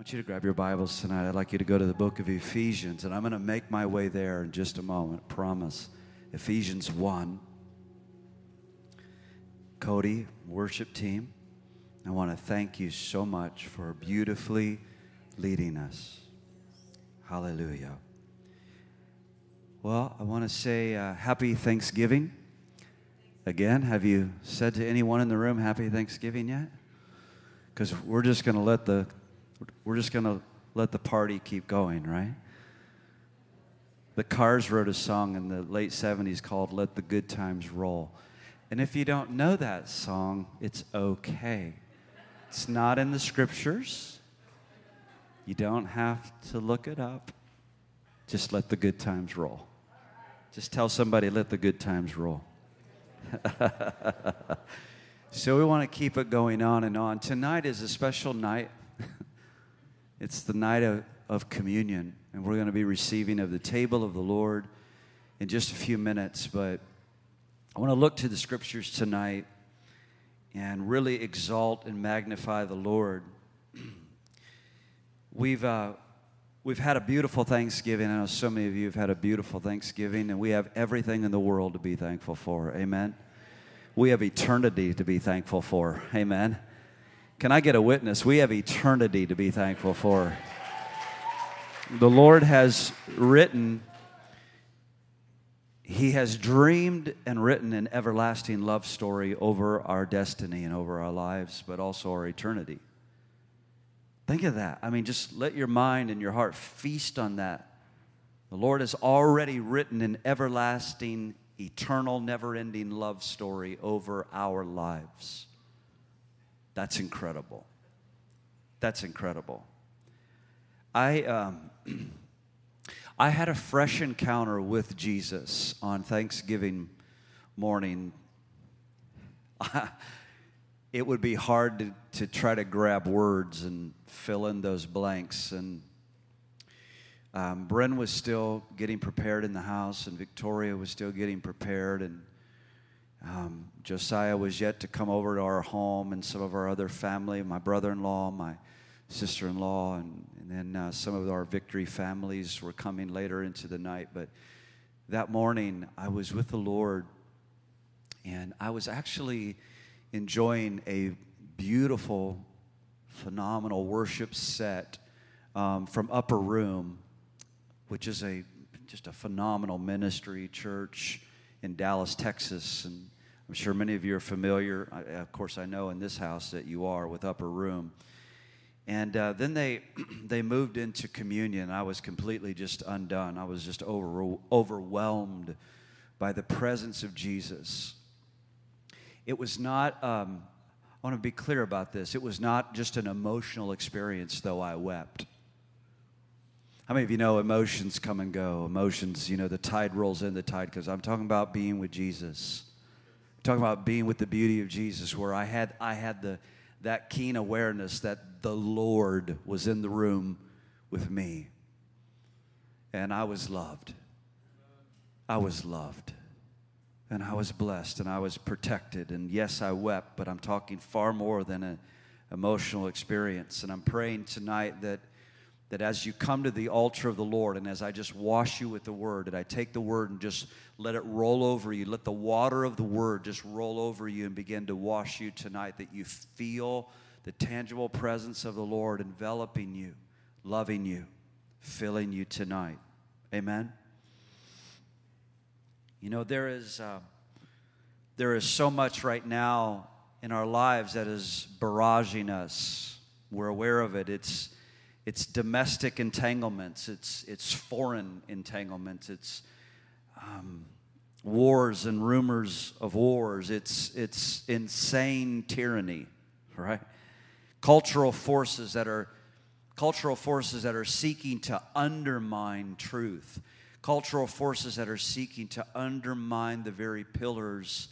want you to grab your Bibles tonight. I'd like you to go to the book of Ephesians, and I'm going to make my way there in just a moment, promise. Ephesians 1. Cody, worship team, I want to thank you so much for beautifully leading us. Hallelujah. Well, I want to say uh, happy Thanksgiving. Again, have you said to anyone in the room happy Thanksgiving yet? Because we're just going to let the we're just going to let the party keep going, right? The Cars wrote a song in the late 70s called Let the Good Times Roll. And if you don't know that song, it's okay. It's not in the scriptures. You don't have to look it up. Just let the good times roll. Just tell somebody, let the good times roll. so we want to keep it going on and on. Tonight is a special night. It's the night of, of communion, and we're going to be receiving of the table of the Lord in just a few minutes. But I want to look to the scriptures tonight and really exalt and magnify the Lord. we've, uh, we've had a beautiful Thanksgiving. I know so many of you have had a beautiful Thanksgiving, and we have everything in the world to be thankful for. Amen. We have eternity to be thankful for. Amen. Can I get a witness? We have eternity to be thankful for. The Lord has written, He has dreamed and written an everlasting love story over our destiny and over our lives, but also our eternity. Think of that. I mean, just let your mind and your heart feast on that. The Lord has already written an everlasting, eternal, never ending love story over our lives. That's incredible. That's incredible. I, um, I had a fresh encounter with Jesus on Thanksgiving morning. it would be hard to, to try to grab words and fill in those blanks. And um, Bren was still getting prepared in the house, and Victoria was still getting prepared, and um, Josiah was yet to come over to our home, and some of our other family, my brother in law, my sister in law, and, and then uh, some of our victory families were coming later into the night. But that morning, I was with the Lord, and I was actually enjoying a beautiful, phenomenal worship set um, from Upper Room, which is a just a phenomenal ministry church in Dallas, Texas, and I'm sure many of you are familiar. I, of course, I know in this house that you are with Upper Room. And uh, then they they moved into communion. I was completely just undone. I was just over, overwhelmed by the presence of Jesus. It was not. Um, I want to be clear about this. It was not just an emotional experience, though I wept. How many of you know emotions come and go? Emotions, you know, the tide rolls in the tide because I'm talking about being with Jesus. I'm talking about being with the beauty of Jesus, where I had I had the that keen awareness that the Lord was in the room with me. And I was loved. I was loved and I was blessed and I was protected. And yes, I wept, but I'm talking far more than an emotional experience. And I'm praying tonight that, that as you come to the altar of the Lord and as I just wash you with the word, that I take the word and just let it roll over you, let the water of the word just roll over you and begin to wash you tonight, that you feel the tangible presence of the Lord enveloping you, loving you, filling you tonight. Amen. You know, there is, uh, there is so much right now in our lives that is barraging us. We're aware of it. It's, it's domestic entanglements, it's, it's foreign entanglements, it's um, wars and rumors of wars, it's, it's insane tyranny, right? Cultural forces that are cultural forces that are seeking to undermine truth cultural forces that are seeking to undermine the very pillars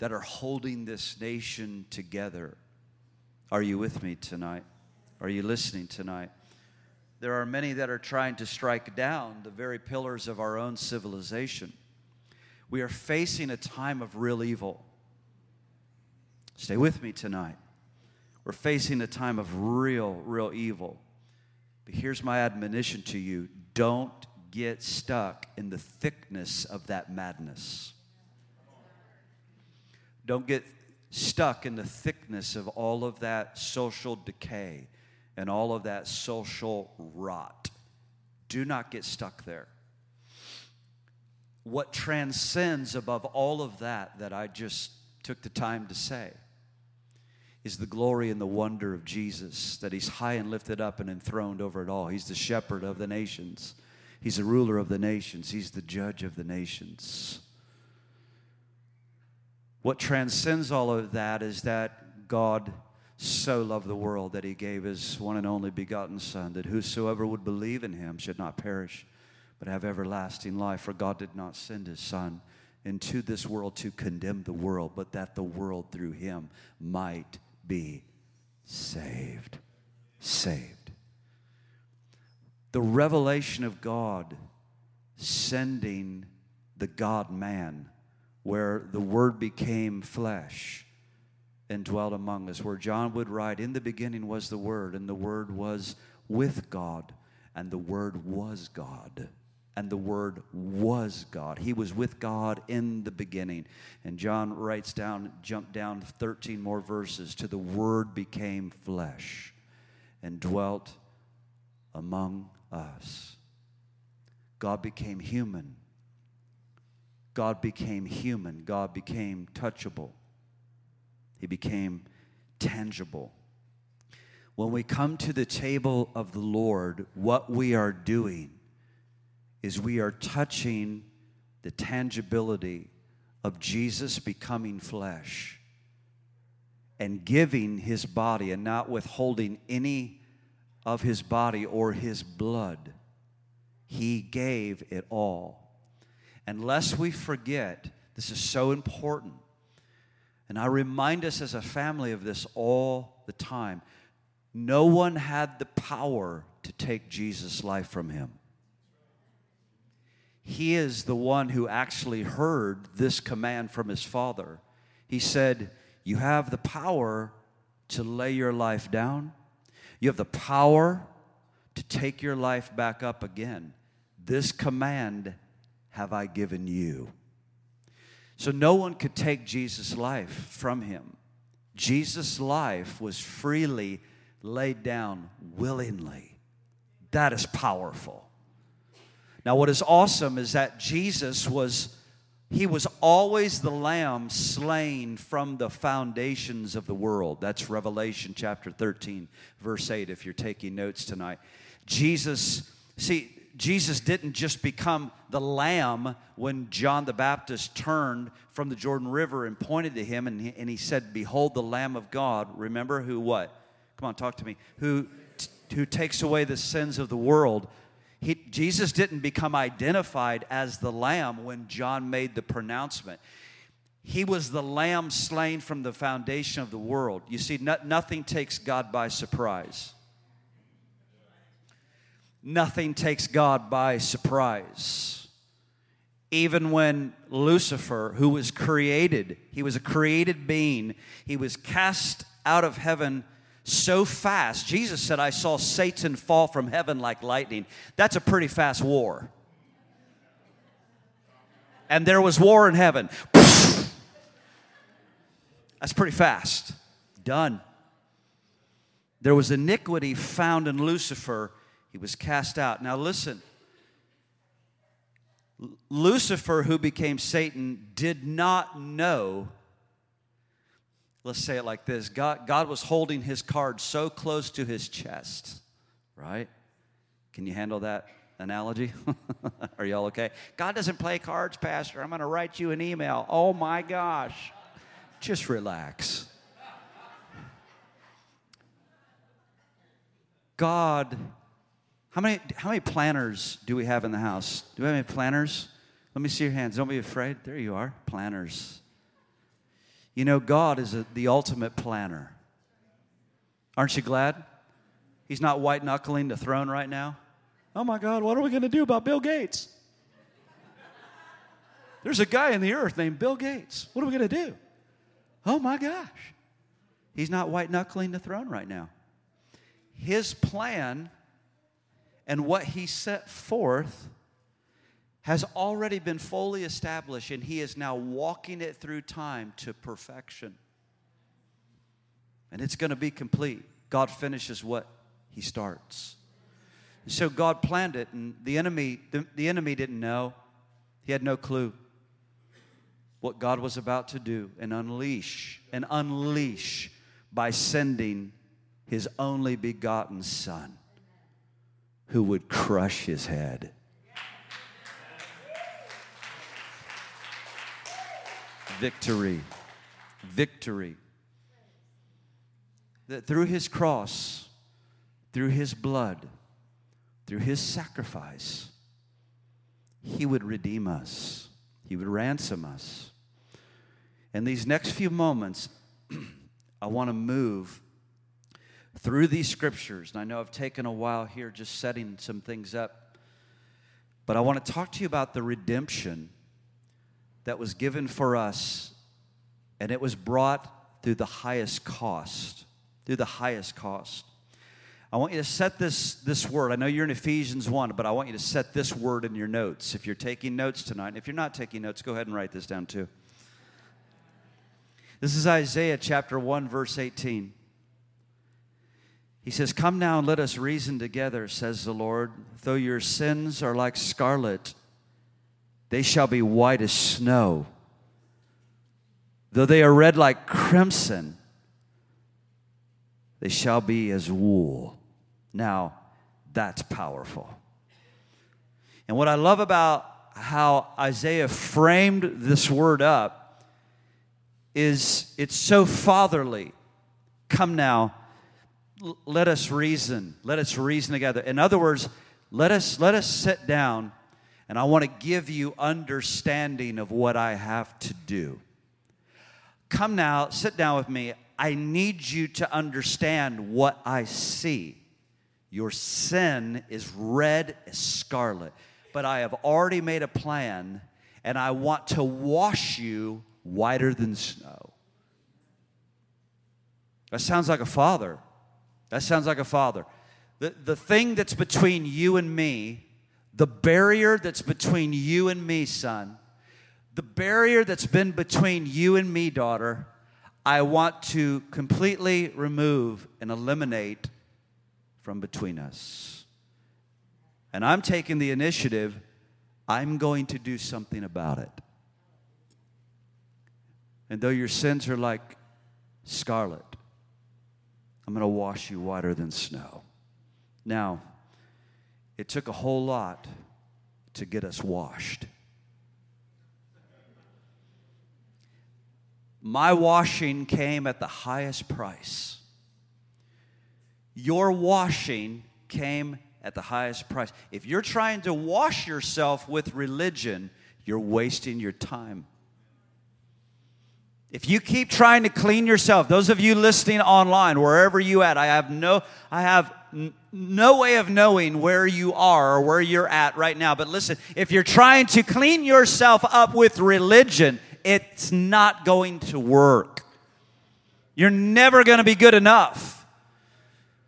that are holding this nation together. Are you with me tonight? Are you listening tonight? There are many that are trying to strike down the very pillars of our own civilization. We are facing a time of real evil. Stay with me tonight. We're facing a time of real, real evil. But here's my admonition to you don't get stuck in the thickness of that madness. Don't get stuck in the thickness of all of that social decay and all of that social rot. Do not get stuck there. What transcends above all of that, that I just took the time to say, is the glory and the wonder of Jesus, that He's high and lifted up and enthroned over it all. He's the shepherd of the nations, He's the ruler of the nations, He's the judge of the nations. What transcends all of that is that God so loved the world that He gave His one and only begotten Son, that whosoever would believe in Him should not perish, but have everlasting life. For God did not send His Son into this world to condemn the world, but that the world through Him might be saved. Saved. The revelation of God sending the God man, where the Word became flesh and dwelt among us, where John would write, In the beginning was the Word, and the Word was with God, and the Word was God and the Word was God. He was with God in the beginning. And John writes down, jump down 13 more verses to the Word became flesh and dwelt among us. God became human. God became human. God became touchable. He became tangible. When we come to the table of the Lord, what we are doing is we are touching the tangibility of Jesus becoming flesh and giving his body and not withholding any of his body or his blood. He gave it all. And lest we forget, this is so important. And I remind us as a family of this all the time. No one had the power to take Jesus' life from him he is the one who actually heard this command from his father. He said, You have the power to lay your life down, you have the power to take your life back up again. This command have I given you. So no one could take Jesus' life from him. Jesus' life was freely laid down willingly. That is powerful. Now, what is awesome is that Jesus was, he was always the lamb slain from the foundations of the world. That's Revelation chapter 13, verse 8, if you're taking notes tonight. Jesus, see, Jesus didn't just become the lamb when John the Baptist turned from the Jordan River and pointed to him and he, and he said, Behold the Lamb of God. Remember who what? Come on, talk to me. Who, who takes away the sins of the world. He, Jesus didn't become identified as the lamb when John made the pronouncement. He was the lamb slain from the foundation of the world. You see, no, nothing takes God by surprise. Nothing takes God by surprise. Even when Lucifer, who was created, he was a created being, he was cast out of heaven so fast. Jesus said, I saw Satan fall from heaven like lightning. That's a pretty fast war. And there was war in heaven. That's pretty fast. Done. There was iniquity found in Lucifer. He was cast out. Now, listen. Lucifer, who became Satan, did not know let's say it like this God, God was holding his card so close to his chest, right? Can you handle that analogy? Are y'all okay? God doesn't play cards, Pastor. I'm going to write you an email. Oh my gosh. Just relax. God, how many, how many planners do we have in the house? Do we have any planners? Let me see your hands. Don't be afraid. There you are. Planners. You know, God is a, the ultimate planner. Aren't you glad? He's not white knuckling the throne right now. Oh my God, what are we going to do about Bill Gates? There's a guy in the earth named Bill Gates. What are we going to do? Oh my gosh. He's not white knuckling the throne right now. His plan and what he set forth has already been fully established, and he is now walking it through time to perfection. And it's going to be complete. God finishes what he starts. So God planned it, and the enemy, the, the enemy didn't know. He had no clue what God was about to do and unleash and unleash by sending his only begotten Son who would crush his head. Victory. Victory. That through his cross, through his blood, through his sacrifice, he would redeem us, he would ransom us. In these next few moments, I want to move through these scriptures. And I know I've taken a while here just setting some things up, but I want to talk to you about the redemption that was given for us, and it was brought through the highest cost. Through the highest cost. I want you to set this, this word. I know you're in Ephesians 1, but I want you to set this word in your notes. If you're taking notes tonight, if you're not taking notes, go ahead and write this down too. This is Isaiah chapter 1, verse 18. He says, Come now and let us reason together, says the Lord. Though your sins are like scarlet, they shall be white as snow. Though they are red like crimson, they shall be as wool. Now, that's powerful. And what I love about how Isaiah framed this word up is it's so fatherly. Come now, let us reason. Let us reason together. In other words, let us let us sit down and I want to give you understanding of what I have to do. Come now, sit down with me. I need you to understand what I see. Your sin is red as scarlet, but I have already made a plan and I want to wash you whiter than snow. That sounds like a father. That sounds like a father. The, the thing that's between you and me, the barrier that's between you and me, son, the barrier that's been between you and me, daughter, I want to completely remove and eliminate from between us. And I'm taking the initiative, I'm going to do something about it. And though your sins are like scarlet, I'm going to wash you whiter than snow. Now, it took a whole lot to get us washed. My washing came at the highest price. Your washing came at the highest price. If you're trying to wash yourself with religion, you're wasting your time. If you keep trying to clean yourself, those of you listening online, wherever you at, I have no, I have no way of knowing where you are or where you're at right now. But listen, if you're trying to clean yourself up with religion, it's not going to work. You're never going to be good enough.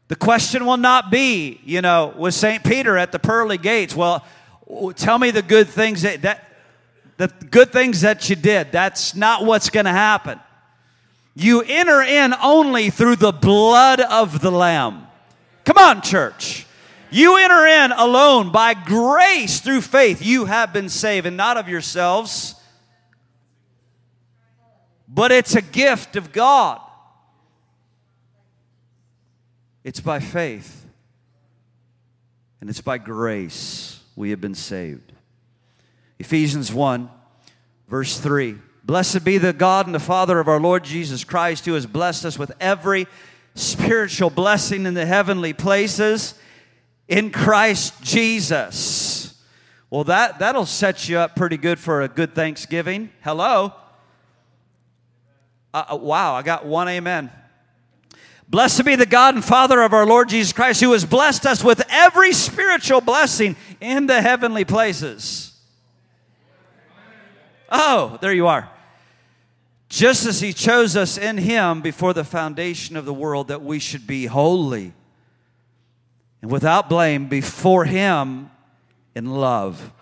The question will not be, you know, with St. Peter at the pearly gates, well, tell me the good things that, that the good things that you did. That's not what's going to happen. You enter in only through the blood of the Lamb. Come on, church. You enter in alone by grace through faith. You have been saved, and not of yourselves, but it's a gift of God. It's by faith and it's by grace we have been saved. Ephesians 1, verse 3. Blessed be the God and the Father of our Lord Jesus Christ, who has blessed us with every spiritual blessing in the heavenly places in Christ Jesus. Well, that, that'll set you up pretty good for a good Thanksgiving. Hello. Uh, uh wow, I got one amen. Blessed be the God and Father of our Lord Jesus Christ, who has blessed us with every spiritual blessing in the heavenly places. Oh, there you are. Just as He chose us in Him before the foundation of the world that we should be holy and without blame before Him in love,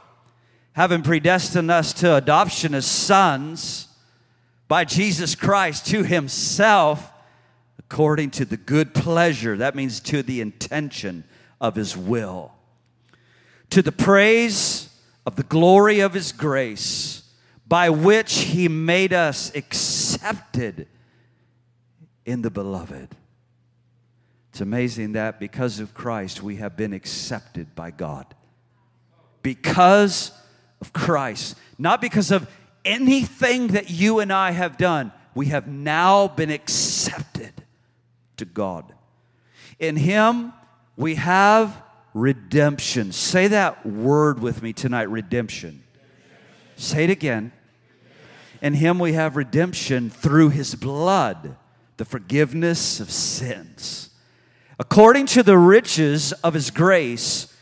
having predestined us to adoption as sons by Jesus Christ to Himself according to the good pleasure, that means to the intention of His will, to the praise of the glory of His grace, by which He made us accepted in the beloved. It's amazing that because of Christ, we have been accepted by God. Because of Christ, not because of anything that you and I have done, we have now been accepted to God. In Him, we have redemption. Say that word with me tonight redemption. Say it again. In Him, we have redemption through His blood, the forgiveness of sins. According to the riches of His grace,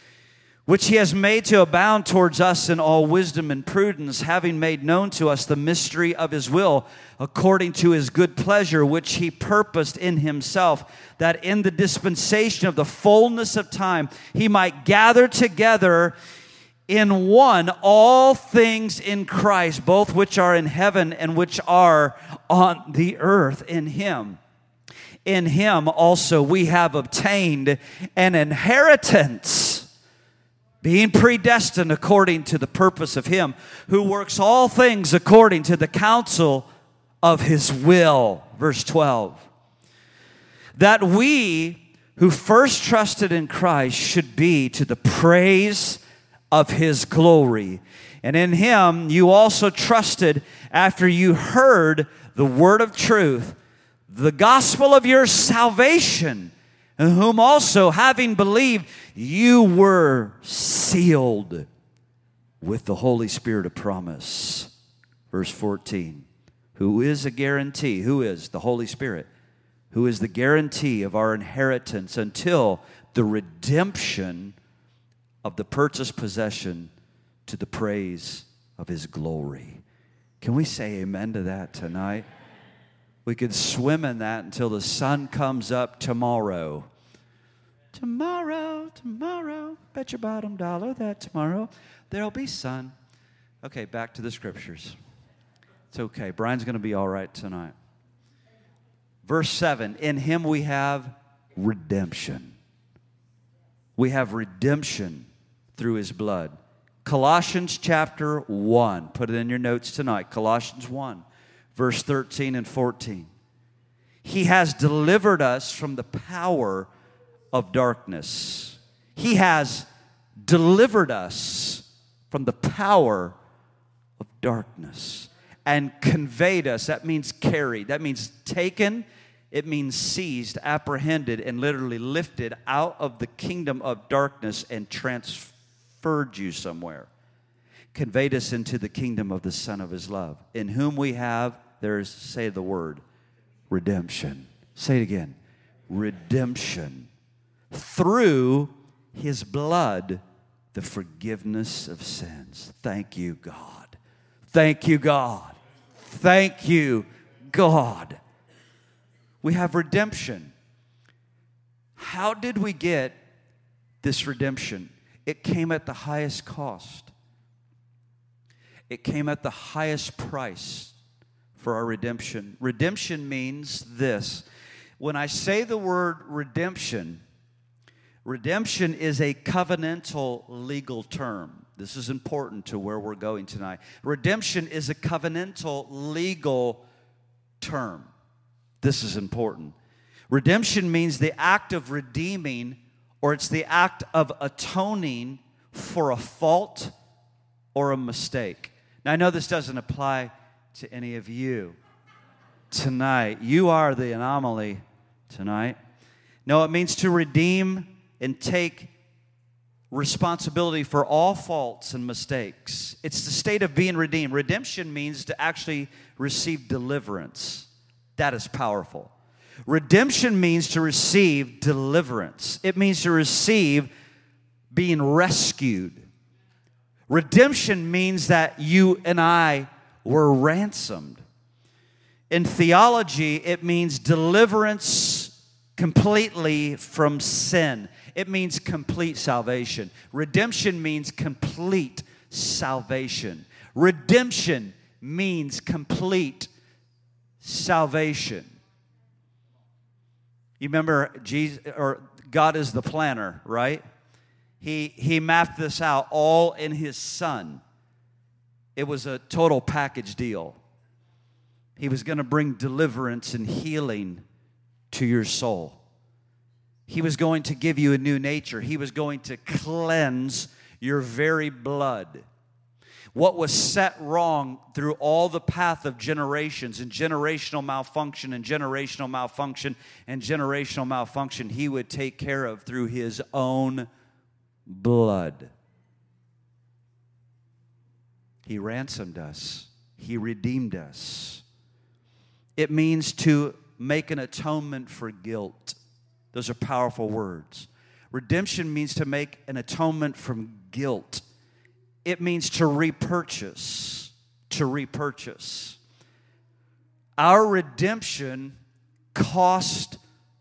which he has made to abound towards us in all wisdom and prudence, having made known to us the mystery of his will, according to his good pleasure, which he purposed in himself, that in the dispensation of the fullness of time he might gather together in one all things in Christ, both which are in heaven and which are on the earth in him. In him also we have obtained an inheritance being predestined according to the purpose of Him who works all things according to the counsel of His will. Verse 12. That we who first trusted in Christ should be to the praise of His glory. And in Him you also trusted after you heard the word of truth, the gospel of your salvation in whom also, having believed, you were sealed with the Holy Spirit of promise. Verse 14, who is a guarantee? Who is the Holy Spirit? Who is the guarantee of our inheritance until the redemption of the purchased possession to the praise of his glory. Can we say amen to that tonight? We could swim in that until the sun comes up tomorrow. Tomorrow, tomorrow, bet your bottom dollar that tomorrow there'll be sun. Okay, back to the scriptures. It's okay. Brian's going to be all right tonight. Verse 7 In him we have redemption. We have redemption through his blood. Colossians chapter 1. Put it in your notes tonight. Colossians 1, verse 13 and 14. He has delivered us from the power of darkness. He has delivered us from the power of darkness and conveyed us. That means carried, that means taken, it means seized, apprehended, and literally lifted out of the kingdom of darkness and transferred you somewhere. Conveyed us into the kingdom of the Son of His love, in whom we have, there's, say the word, redemption. Say it again redemption through his blood the forgiveness of sins. Thank you, God. Thank you, God. Thank you, God. We have redemption. How did we get this redemption? It came at the highest cost. It came at the highest price for our redemption. Redemption means this. When I say the word redemption, Redemption is a covenantal legal term. This is important to where we're going tonight. Redemption is a covenantal legal term. This is important. Redemption means the act of redeeming, or it's the act of atoning for a fault or a mistake. Now, I know this doesn't apply to any of you tonight. You are the anomaly tonight. No, it means to redeem and take responsibility for all faults and mistakes. It's the state of being redeemed. Redemption means to actually receive deliverance. That is powerful. Redemption means to receive deliverance, it means to receive being rescued. Redemption means that you and I were ransomed. In theology, it means deliverance completely from sin. it means complete salvation. Redemption means complete salvation. Redemption means complete salvation. You remember Jesus or God is the planner, right? He he mapped this out all in his son. It was a total package deal. He was going to bring deliverance and healing to your soul. He was going to give you a new nature. He was going to cleanse your very blood. What was set wrong through all the path of generations and generational malfunction and generational malfunction and generational malfunction, he would take care of through his own blood. He ransomed us, he redeemed us. It means to make an atonement for guilt. Those are powerful words. Redemption means to make an atonement from guilt. It means to repurchase, to repurchase. Our redemption cost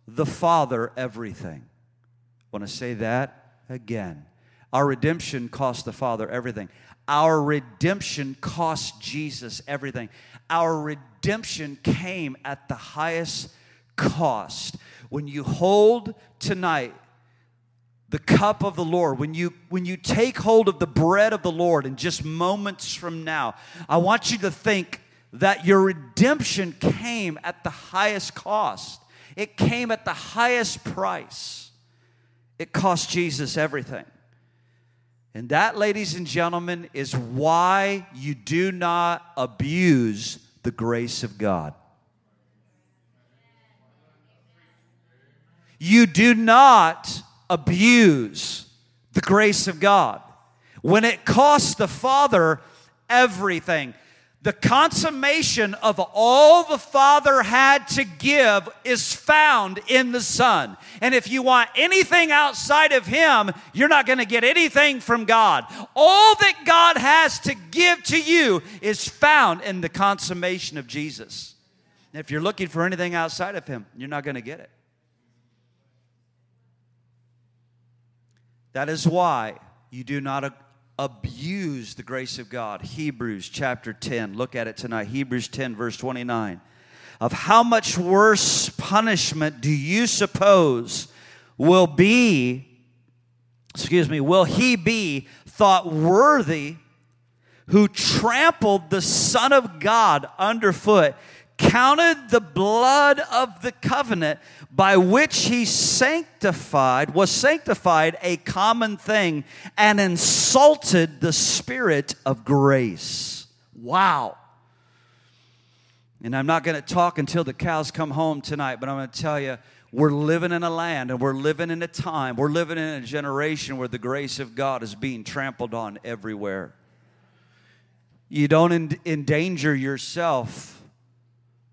the Father everything. I want to say that again. Our redemption cost the Father everything. Our redemption cost Jesus everything. Our redemption came at the highest cost. When you hold tonight the cup of the Lord, when you when you take hold of the bread of the Lord in just moments from now, I want you to think that your redemption came at the highest cost. It came at the highest price. It cost Jesus everything. And that, ladies and gentlemen, is why you do not abuse the grace of God. You do not abuse the grace of God. When it costs the Father everything, the consummation of all the Father had to give is found in the Son. And if you want anything outside of Him, you're not going to get anything from God. All that God has to give to you is found in the consummation of Jesus. And if you're looking for anything outside of Him, you're not going to get it. That is why you do not abuse the grace of God. Hebrews chapter 10. Look at it tonight. Hebrews 10, verse 29. Of how much worse punishment do you suppose will be, excuse me, will he be thought worthy who trampled the Son of God underfoot, counted the blood of the covenant by which he sanctified, was sanctified a common thing, and insulted the Spirit of grace. Wow. And I'm not going to talk until the cows come home tonight, but I'm going to tell you, we're living in a land and we're living in a time, we're living in a generation where the grace of God is being trampled on everywhere. You don't endanger yourself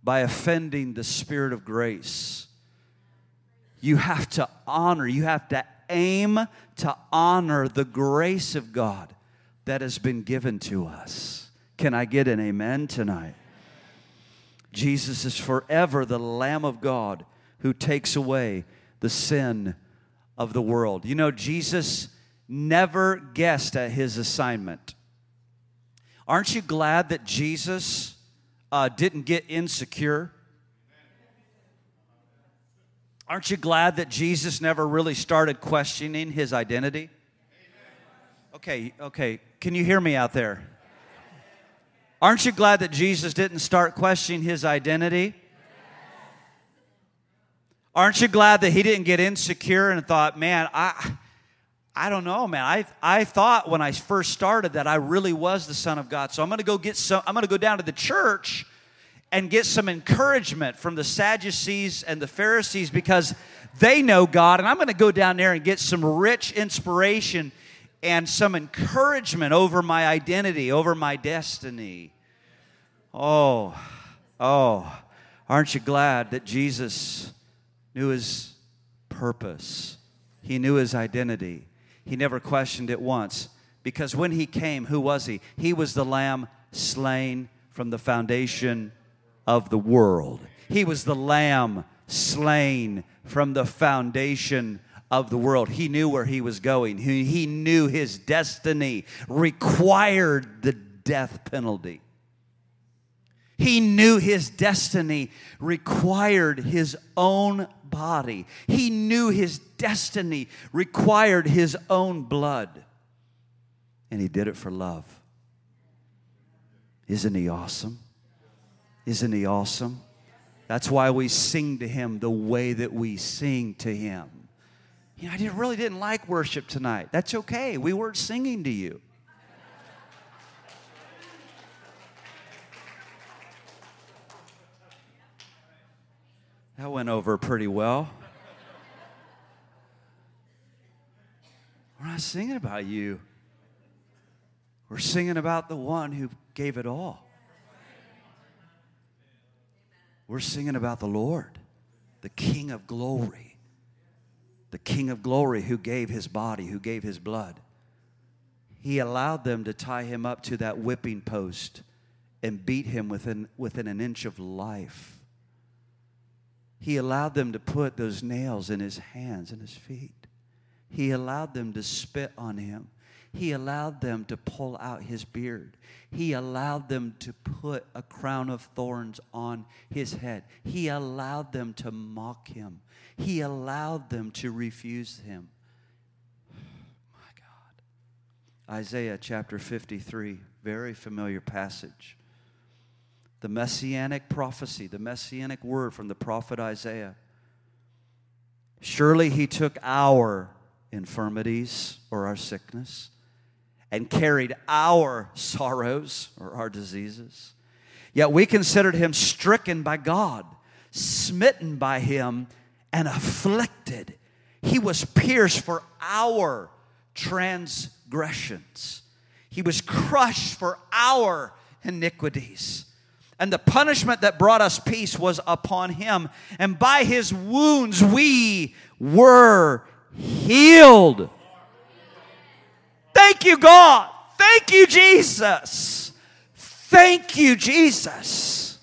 by offending the Spirit of grace you have to honor, you have to aim to honor the grace of God that has been given to us. Can I get an amen tonight? Jesus is forever the Lamb of God who takes away the sin of the world. You know, Jesus never guessed at his assignment. Aren't you glad that Jesus uh, didn't get insecure? Aren't you glad that Jesus never really started questioning his identity? Okay, okay. Can you hear me out there? Aren't you glad that Jesus didn't start questioning his identity? Aren't you glad that he didn't get insecure and thought, man, I, I don't know, man. I, I thought when I first started that I really was the Son of God. So I'm going to go get some, I'm going to go down to the church and get some encouragement from the Sadducees and the Pharisees because they know God. And I'm going to go down there and get some rich inspiration and some encouragement over my identity, over my destiny. Oh, oh, aren't you glad that Jesus knew his purpose? He knew his identity. He never questioned it once. Because when he came, who was he? He was the lamb slain from the foundation of the world. He was the lamb slain from the foundation of the world. He knew where he was going. He, he knew his destiny required the death penalty. He knew his destiny required his own body. He knew his destiny required his own blood. And he did it for love. Isn't he awesome? Isn't he awesome? That's why we sing to him the way that we sing to him. You know, I really didn't like worship tonight. That's okay. We weren't singing to you. That went over pretty well. We're not singing about you. We're singing about the one who gave it all. We're singing about the Lord, the King of glory, the King of glory who gave his body, who gave his blood. He allowed them to tie him up to that whipping post and beat him within, within an inch of life. He allowed them to put those nails in his hands and his feet. He allowed them to spit on him. He allowed them to pull out his beard. He allowed them to put a crown of thorns on his head. He allowed them to mock him. He allowed them to refuse him. My God. Isaiah chapter 53, very familiar passage. The messianic prophecy, the messianic word from the prophet Isaiah. Surely he took our infirmities or our sickness and carried our sorrows or our diseases. Yet we considered him stricken by God, smitten by him, and afflicted. He was pierced for our transgressions, he was crushed for our iniquities. And the punishment that brought us peace was upon him. And by his wounds we were healed. Thank you, God. Thank you, Jesus. Thank you, Jesus.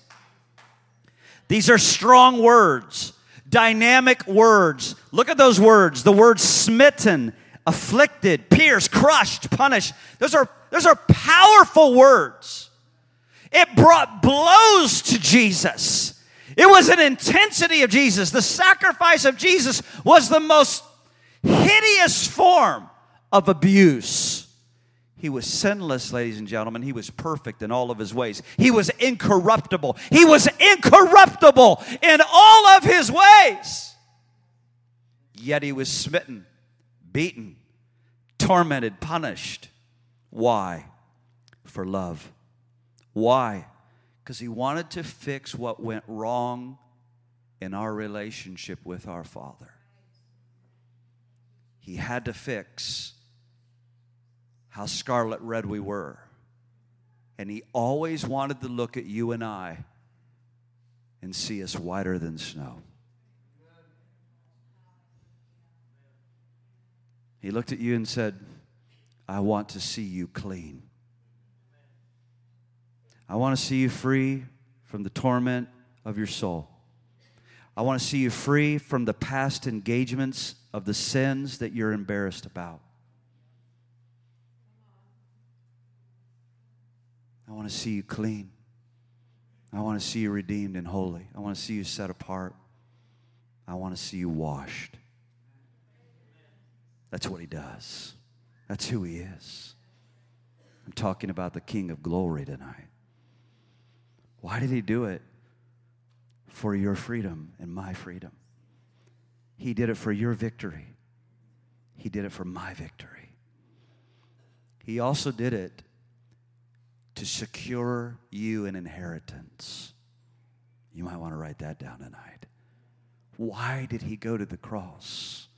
These are strong words, dynamic words. Look at those words the word smitten, afflicted, pierced, crushed, punished. Those are, those are powerful words. It brought blows to Jesus. It was an intensity of Jesus. The sacrifice of Jesus was the most hideous form of abuse. He was sinless, ladies and gentlemen. He was perfect in all of his ways. He was incorruptible. He was incorruptible in all of his ways. Yet he was smitten, beaten, tormented, punished. Why? For love. Why? Because he wanted to fix what went wrong in our relationship with our Father. He had to fix how scarlet red we were. And he always wanted to look at you and I and see us whiter than snow. He looked at you and said, I want to see you clean. I want to see you free from the torment of your soul. I want to see you free from the past engagements of the sins that you're embarrassed about. I want to see you clean. I want to see you redeemed and holy. I want to see you set apart. I want to see you washed. That's what he does. That's who he is. I'm talking about the King of glory tonight. Why did he do it? For your freedom and my freedom. He did it for your victory. He did it for my victory. He also did it to secure you an inheritance. You might want to write that down tonight. Why did he go to the cross?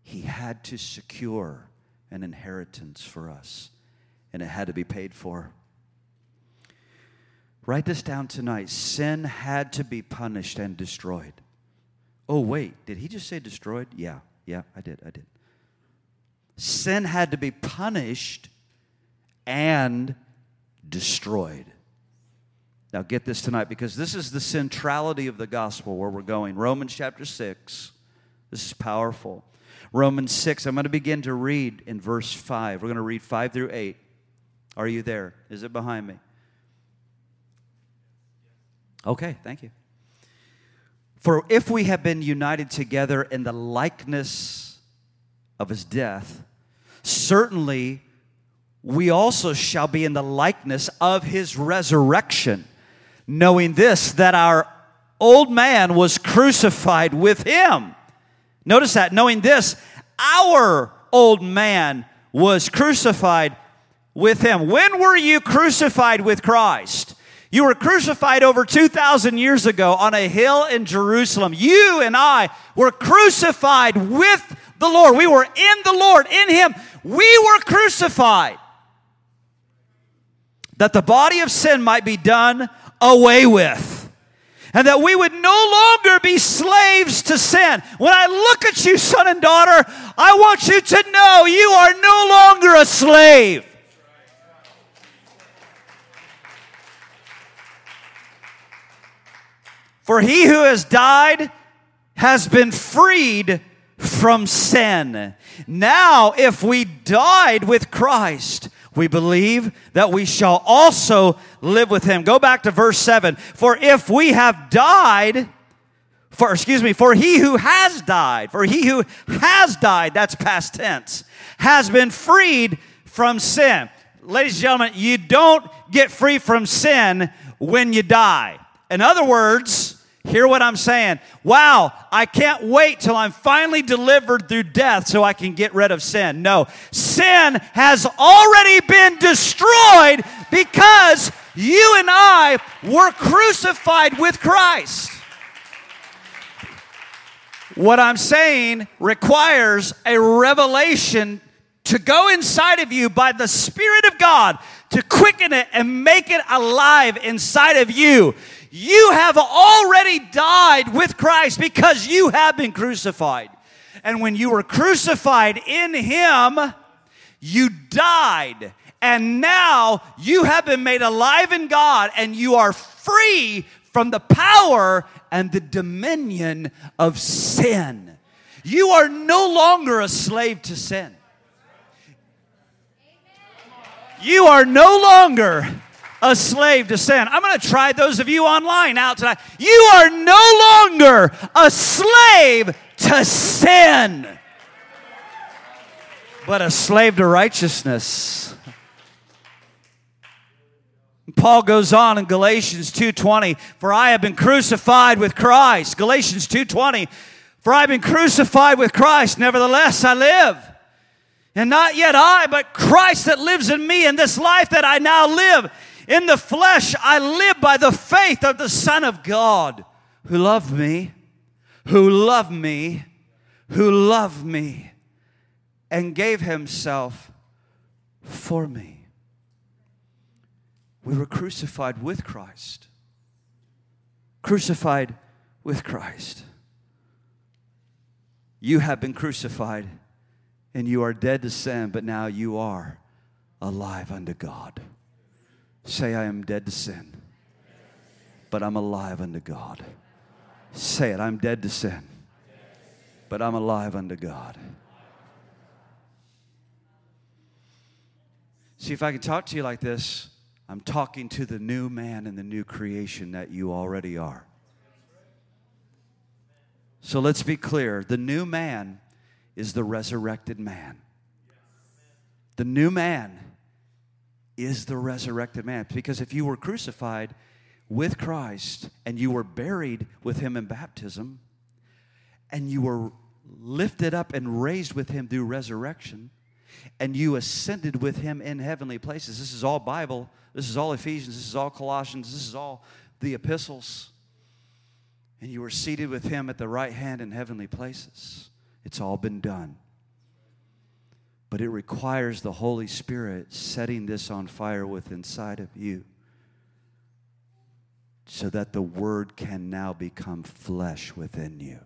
He had to secure an inheritance for us, and it had to be paid for. Write this down tonight. Sin had to be punished and destroyed. Oh, wait, did he just say destroyed? Yeah, yeah, I did, I did. Sin had to be punished and destroyed. Now, get this tonight because this is the centrality of the gospel where we're going. Romans chapter 6. This is powerful. Romans 6. I'm going to begin to read in verse 5. We're going to read 5 through 8. Are you there? Is it behind me? Okay, thank you. For if we have been united together in the likeness of his death, certainly we also shall be in the likeness of his resurrection, knowing this, that our old man was crucified with him. Notice that, knowing this, our old man was crucified with him. When were you crucified with Christ? You were crucified over 2,000 years ago on a hill in Jerusalem. You and I were crucified with the Lord. We were in the Lord, in Him. We were crucified that the body of sin might be done away with. And that we would no longer be slaves to sin. When I look at you, son and daughter, I want you to know you are no longer a slave. For he who has died has been freed from sin. Now, if we died with Christ, we believe that we shall also live with him. Go back to verse 7. For if we have died, for excuse me, for he who has died, for he who has died, that's past tense, has been freed from sin. Ladies and gentlemen, you don't get free from sin when you die. In other words, Hear what I'm saying. Wow, I can't wait till I'm finally delivered through death so I can get rid of sin. No, sin has already been destroyed because you and I were crucified with Christ. What I'm saying requires a revelation to go inside of you by the Spirit of God to quicken it and make it alive inside of you. You have already died with Christ because you have been crucified. And when you were crucified in Him, you died. And now you have been made alive in God and you are free from the power and the dominion of sin. You are no longer a slave to sin. You are no longer a slave to sin. I'm going to try those of you online out tonight. You are no longer a slave to sin, but a slave to righteousness. Paul goes on in Galatians 2:20, "For I have been crucified with Christ." Galatians 2:20, "For I have been crucified with Christ, nevertheless I live." And not yet I, but Christ that lives in me, in this life that I now live. In the flesh, I live by the faith of the Son of God who loved me, who loved me, who loved me, and gave himself for me. We were crucified with Christ. Crucified with Christ. You have been crucified and you are dead to sin, but now you are alive unto God. Say, I am dead to sin, but I'm alive unto God. Say it, I'm dead to sin, but I'm alive unto God. See, if I can talk to you like this, I'm talking to the new man and the new creation that you already are. So let's be clear the new man is the resurrected man. The new man is the resurrected man. Because if you were crucified with Christ and you were buried with him in baptism and you were lifted up and raised with him through resurrection and you ascended with him in heavenly places. This is all Bible. This is all Ephesians. This is all Colossians. This is all the epistles. And you were seated with him at the right hand in heavenly places. It's all been done. But it requires the Holy Spirit setting this on fire within inside of you so that the Word can now become flesh within you.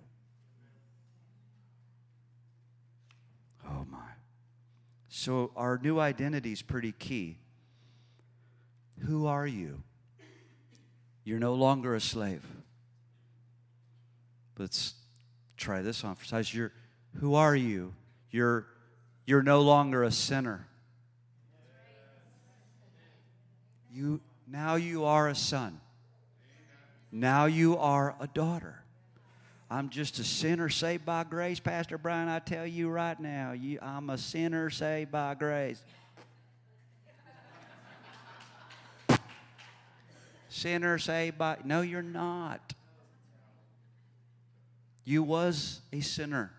Oh my. So our new identity is pretty key. Who are you? You're no longer a slave. Let's try this on for size. You're Who are you? You're, you're no longer a sinner. You, now you are a son. Now you are a daughter. I'm just a sinner saved by grace. Pastor Brian, I tell you right now, you, I'm a sinner saved by grace. sinner saved by no you're not you was a sinner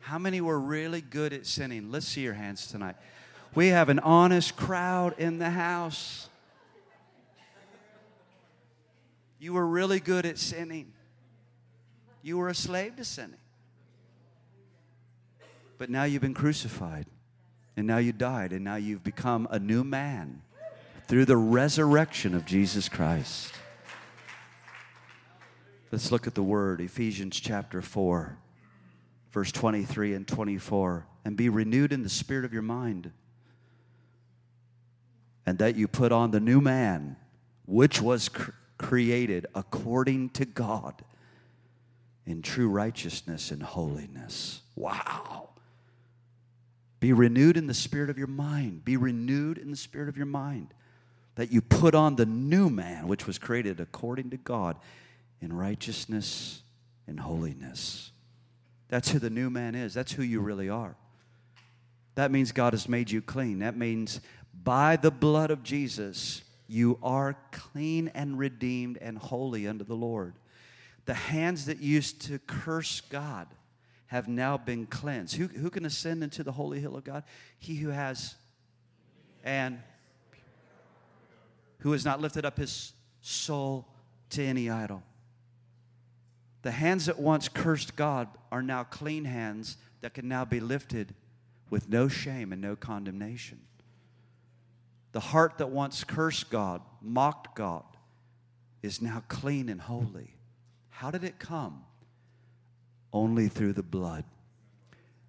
how many were really good at sinning? Let's see your hands tonight. We have an honest crowd in the house. You were really good at sinning. You were a slave to sinning. But now you've been crucified, and now you died, and now you've become a new man through the resurrection of Jesus Christ. Let's look at the word, Ephesians chapter 4, verse 23 and 24. And be renewed in the spirit of your mind, and that you put on the new man, which was cr- created according to God in true righteousness and holiness. Wow. Be renewed in the spirit of your mind. Be renewed in the spirit of your mind. That you put on the new man, which was created according to God in righteousness and holiness. That's who the new man is. That's who you really are. That means God has made you clean. That means by the blood of Jesus, you are clean and redeemed and holy unto the Lord. The hands that used to curse God have now been cleansed. Who, who can ascend into the holy hill of God? He who has and who has not lifted up his soul to any idol. The hands that once cursed God are now clean hands that can now be lifted with no shame and no condemnation. The heart that once cursed God, mocked God, is now clean and holy. How did it come? Only through the blood,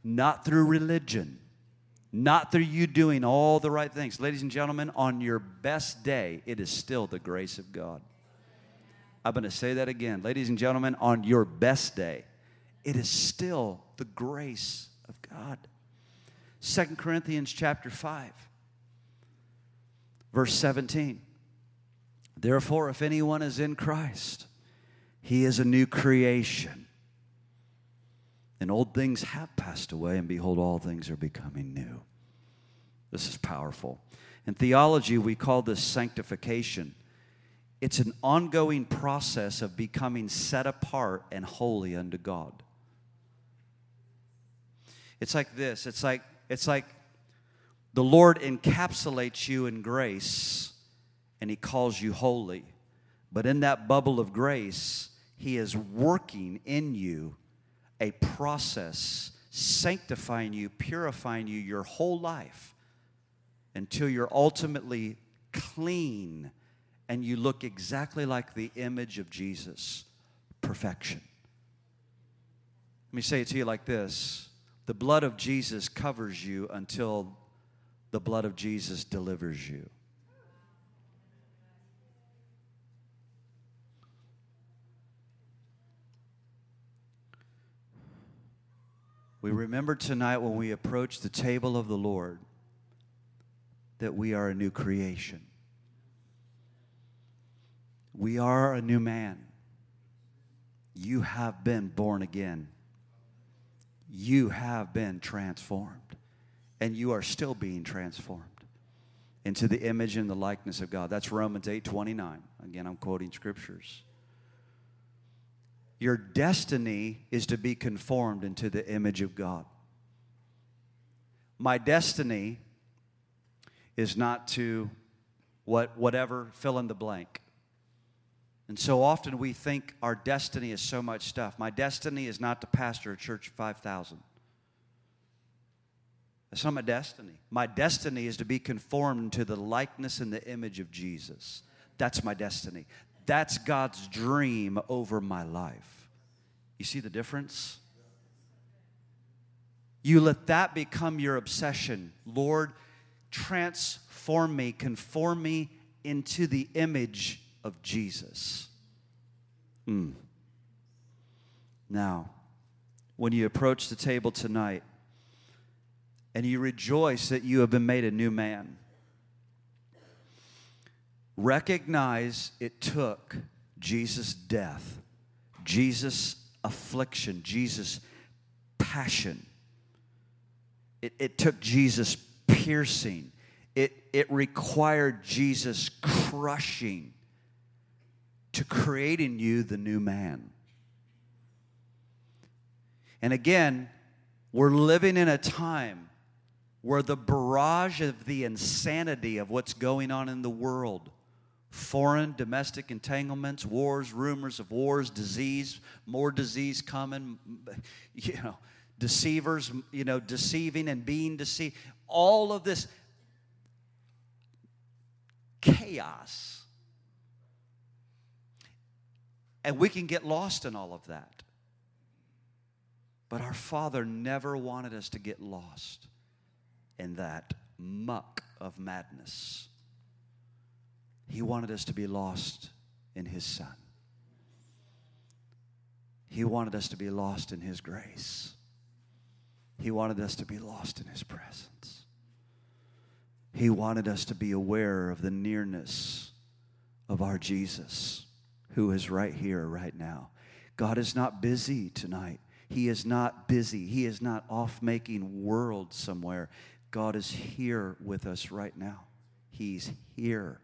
not through religion, not through you doing all the right things. Ladies and gentlemen, on your best day, it is still the grace of God. I'm going to say that again. Ladies and gentlemen, on your best day, it is still the grace of God. Second Corinthians chapter 5 verse 17. Therefore if anyone is in Christ, he is a new creation. And old things have passed away, and behold, all things are becoming new. This is powerful. In theology, we call this sanctification. It's an ongoing process of becoming set apart and holy unto God. It's like this. It's like it's like the Lord encapsulates you in grace and he calls you holy. But in that bubble of grace, he is working in you a process, sanctifying you, purifying you your whole life until you're ultimately clean and you look exactly like the image of Jesus perfection. Let me say it to you like this the blood of Jesus covers you until the blood of Jesus delivers you. We remember tonight when we approach the table of the Lord that we are a new creation. We are a new man. You have been born again. You have been transformed. And you are still being transformed into the image and the likeness of God. That's Romans 8 29. Again, I'm quoting scriptures. Your destiny is to be conformed into the image of God. My destiny is not to what whatever fill in the blank. And so often we think our destiny is so much stuff. My destiny is not to pastor a church of 5,000. That's not my destiny. My destiny is to be conformed to the likeness and the image of Jesus. That's my destiny. That's God's dream over my life. You see the difference? You let that become your obsession. Lord, transform me, conform me into the image of Jesus. Mm. Now, when you approach the table tonight and you rejoice that you have been made a new man, recognize it took Jesus' death, Jesus' affliction, Jesus' passion. It, it took Jesus piercing. It, it required Jesus crushing to create in you the new man. And again, we're living in a time where the barrage of the insanity of what's going on in the world foreign domestic entanglements wars rumors of wars disease more disease coming you know deceivers you know deceiving and being deceived all of this chaos and we can get lost in all of that but our father never wanted us to get lost in that muck of madness. He wanted us to be lost in His Son. He wanted us to be lost in His grace. He wanted us to be lost in His presence. He wanted us to be aware of the nearness of our Jesus, who is right here, right now. God is not busy tonight. He is not busy. He is not off making worlds somewhere. God is here with us right now. He's here.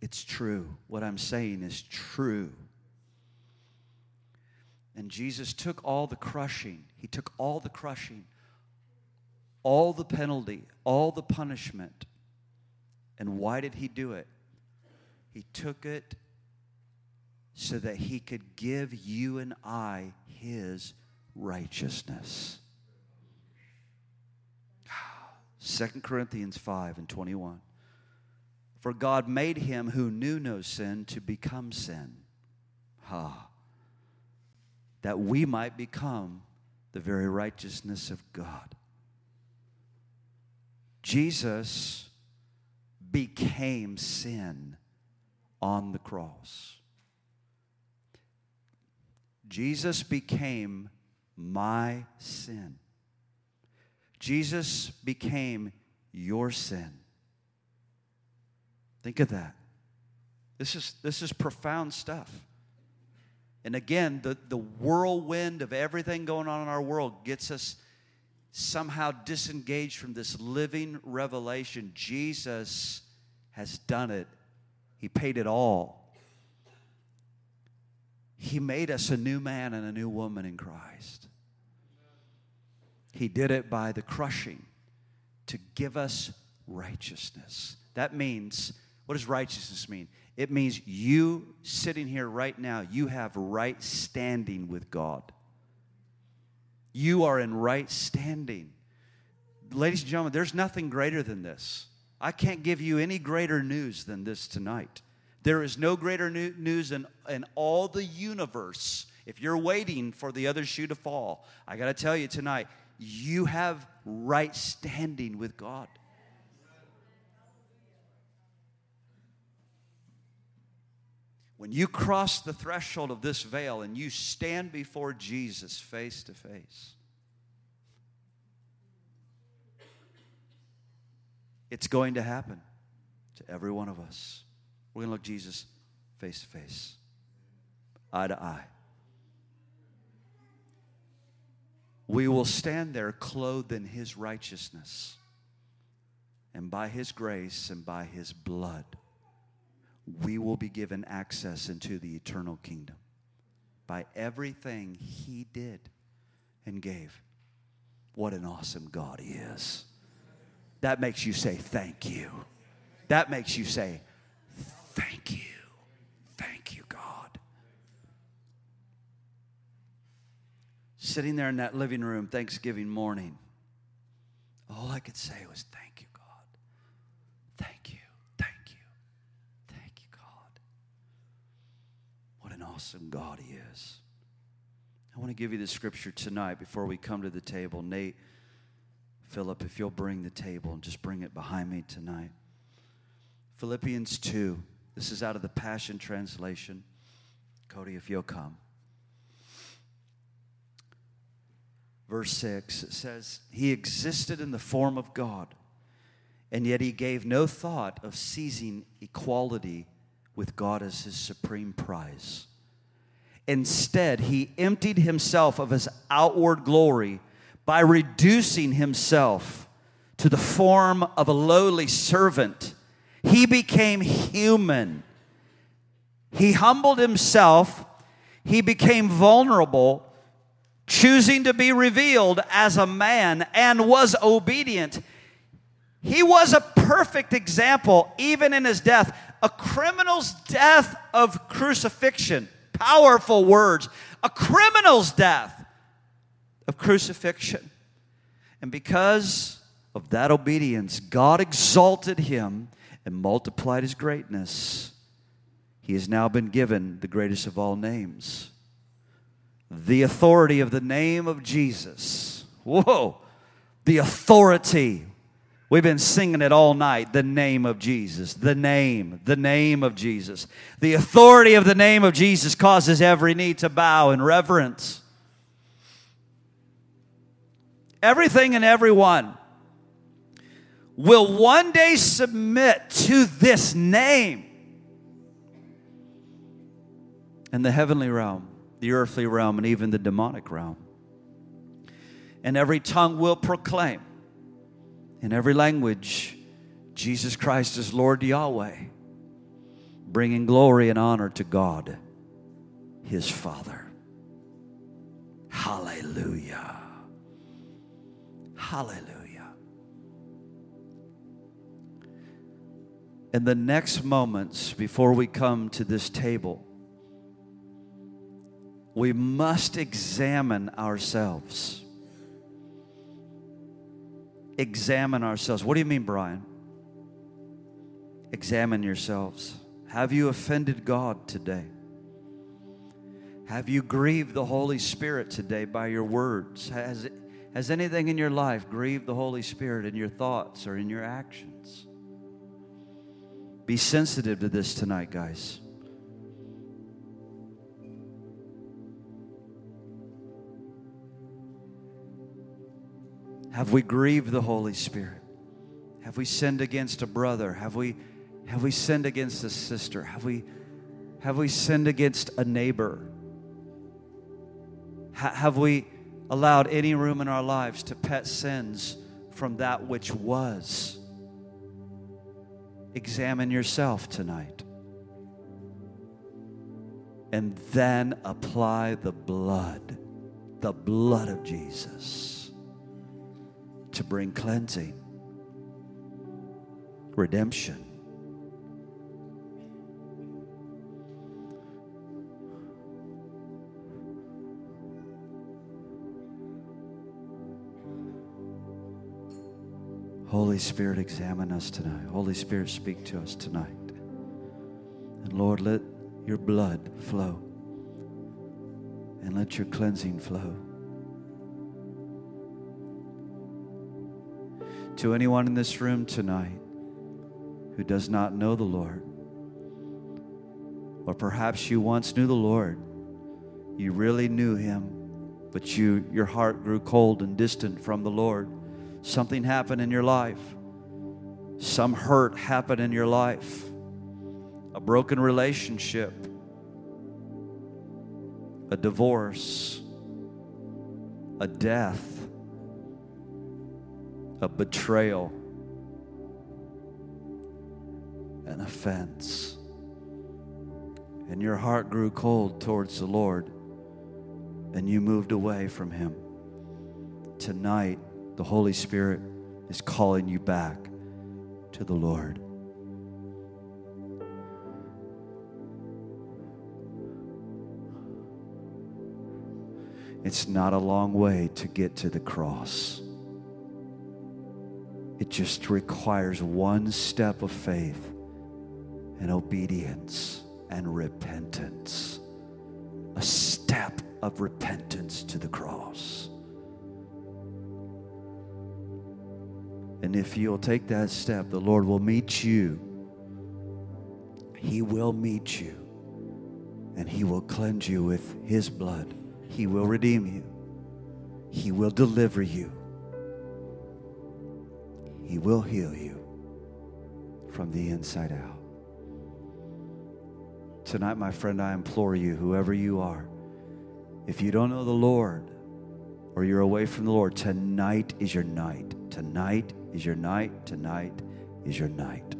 It's true. What I'm saying is true. And Jesus took all the crushing, He took all the crushing, all the penalty, all the punishment. And why did He do it? He took it so that He could give you and I His righteousness. 2 Corinthians 5 and 21. For God made him who knew no sin to become sin. Ha. That we might become the very righteousness of God. Jesus became sin on the cross. Jesus became my sin. Jesus became your sin. Think of that. This is, this is profound stuff. And again, the, the whirlwind of everything going on in our world gets us somehow disengaged from this living revelation. Jesus has done it, He paid it all. He made us a new man and a new woman in Christ. He did it by the crushing to give us righteousness. That means, what does righteousness mean? It means you sitting here right now, you have right standing with God. You are in right standing. Ladies and gentlemen, there's nothing greater than this. I can't give you any greater news than this tonight. There is no greater news in, in all the universe. If you're waiting for the other shoe to fall, I got to tell you tonight, you have right standing with God. When you cross the threshold of this veil and you stand before Jesus face to face, it's going to happen to every one of us. We're going to look Jesus face to face, eye to eye. we will stand there clothed in his righteousness. And by his grace and by his blood, we will be given access into the eternal kingdom by everything he did and gave. What an awesome God he is. That makes you say, Thank you. That makes you say, Thank you. Thank you, God. Sitting there in that living room Thanksgiving morning, all I could say was, Thank you, God. Thank you. Thank you. Thank you, God. What an awesome God He is. I want to give you the scripture tonight before we come to the table. Nate, Philip, if you'll bring the table and just bring it behind me tonight. Philippians 2. This is out of the Passion Translation. Cody, if you'll come. verse 6, it says, He existed in the form of God, and yet he gave no thought of seizing equality with God as his supreme prize. Instead, he emptied himself of his outward glory by reducing himself to the form of a lowly servant. He became human. He humbled himself. He became vulnerable, choosing to be revealed as a man and was obedient. He was a perfect example, even in his death, a criminal's death of crucifixion. Powerful words. A criminal's death of crucifixion. And because of that obedience, God exalted him and multiplied his greatness. He has now been given the greatest of all names the authority of the name of Jesus. Whoa, the authority. We've been singing it all night. The name of Jesus. The name. The name of Jesus. The authority of the name of Jesus causes every knee to bow in reverence. Everything and everyone will one day submit to this name. in the heavenly realm, the earthly realm, and even the demonic realm. And every tongue will proclaim in every language Jesus Christ is Lord Yahweh, bringing glory and honor to God, his Father. Hallelujah. Hallelujah. In the next moments before we come to this table, we must examine ourselves. Examine ourselves. What do you mean, Brian? Examine yourselves. Have you offended God today? Have you grieved the Holy Spirit today by your words? Has, has anything in your life grieved the Holy Spirit in your thoughts or in your actions? Be sensitive to this tonight, guys. Have we grieved the Holy Spirit? Have we sinned against a brother? Have we, have we sinned against a sister? Have we, have we sinned against a neighbor? Ha, have we allowed any room in our lives to pet sins from that which was? Examine yourself tonight. And then apply the blood, the blood of Jesus to bring cleansing, redemption. Holy Spirit, examine us tonight. Holy Spirit, speak to us tonight. And Lord, let your blood flow and let your cleansing flow. To anyone in this room tonight who does not know the Lord, or perhaps you once knew the Lord, you really knew him, but you, your heart grew cold and distant from the Lord. Something happened in your life. Some hurt happened in your life. A broken relationship, a divorce, a death a betrayal, an offense. And your heart grew cold towards the Lord and you moved away from Him. Tonight, the Holy Spirit is calling you back to the Lord. It's not a long way to get to the cross. It just requires one step of faith and obedience and repentance. A step of repentance to the cross. And if you'll take that step, the Lord will meet you. He will meet you. And He will cleanse you with His blood. He will redeem you. He will deliver you. He will heal you from the inside out. Tonight, my friend, I implore you, whoever you are, if you don't know the Lord or you're away from the Lord, tonight is your night. Tonight is your night. Tonight is your night.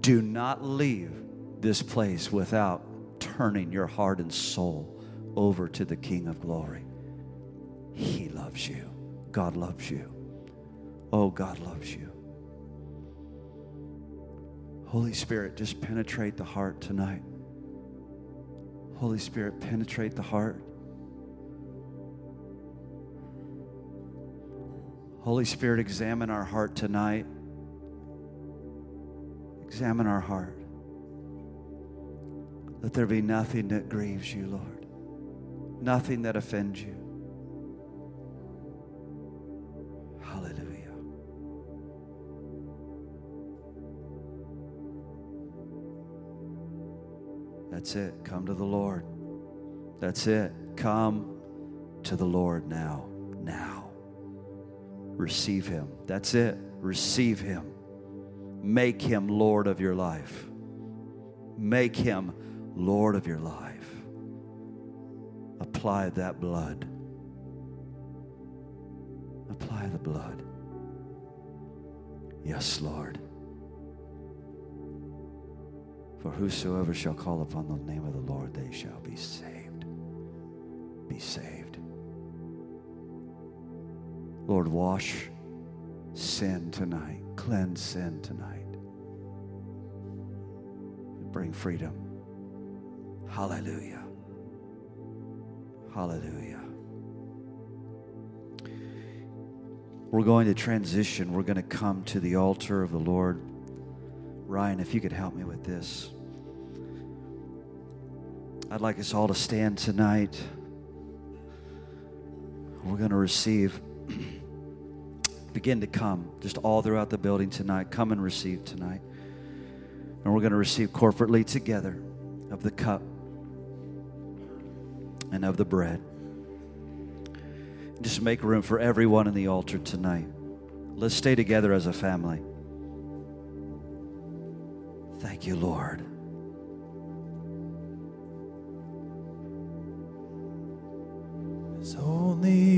Do not leave this place without turning your heart and soul over to the King of glory. He loves you. God loves you. Oh, God loves you. Holy Spirit, just penetrate the heart tonight. Holy Spirit, penetrate the heart. Holy Spirit, examine our heart tonight. Examine our heart. Let there be nothing that grieves you, Lord, nothing that offends you. Hallelujah. That's it. Come to the Lord. That's it. Come to the Lord now. Now. Receive Him. That's it. Receive Him. Make Him Lord of your life. Make Him Lord of your life. Apply that blood. Apply the blood. Yes, Lord. For whosoever shall call upon the name of the Lord, they shall be saved. Be saved. Lord, wash sin tonight, cleanse sin tonight, bring freedom. Hallelujah. Hallelujah. We're going to transition. We're going to come to the altar of the Lord. Ryan, if you could help me with this. I'd like us all to stand tonight. We're going to receive. Begin to come just all throughout the building tonight. Come and receive tonight. And we're going to receive corporately together of the cup and of the bread. Just make room for everyone in the altar tonight. Let's stay together as a family. Thank you, Lord. There's only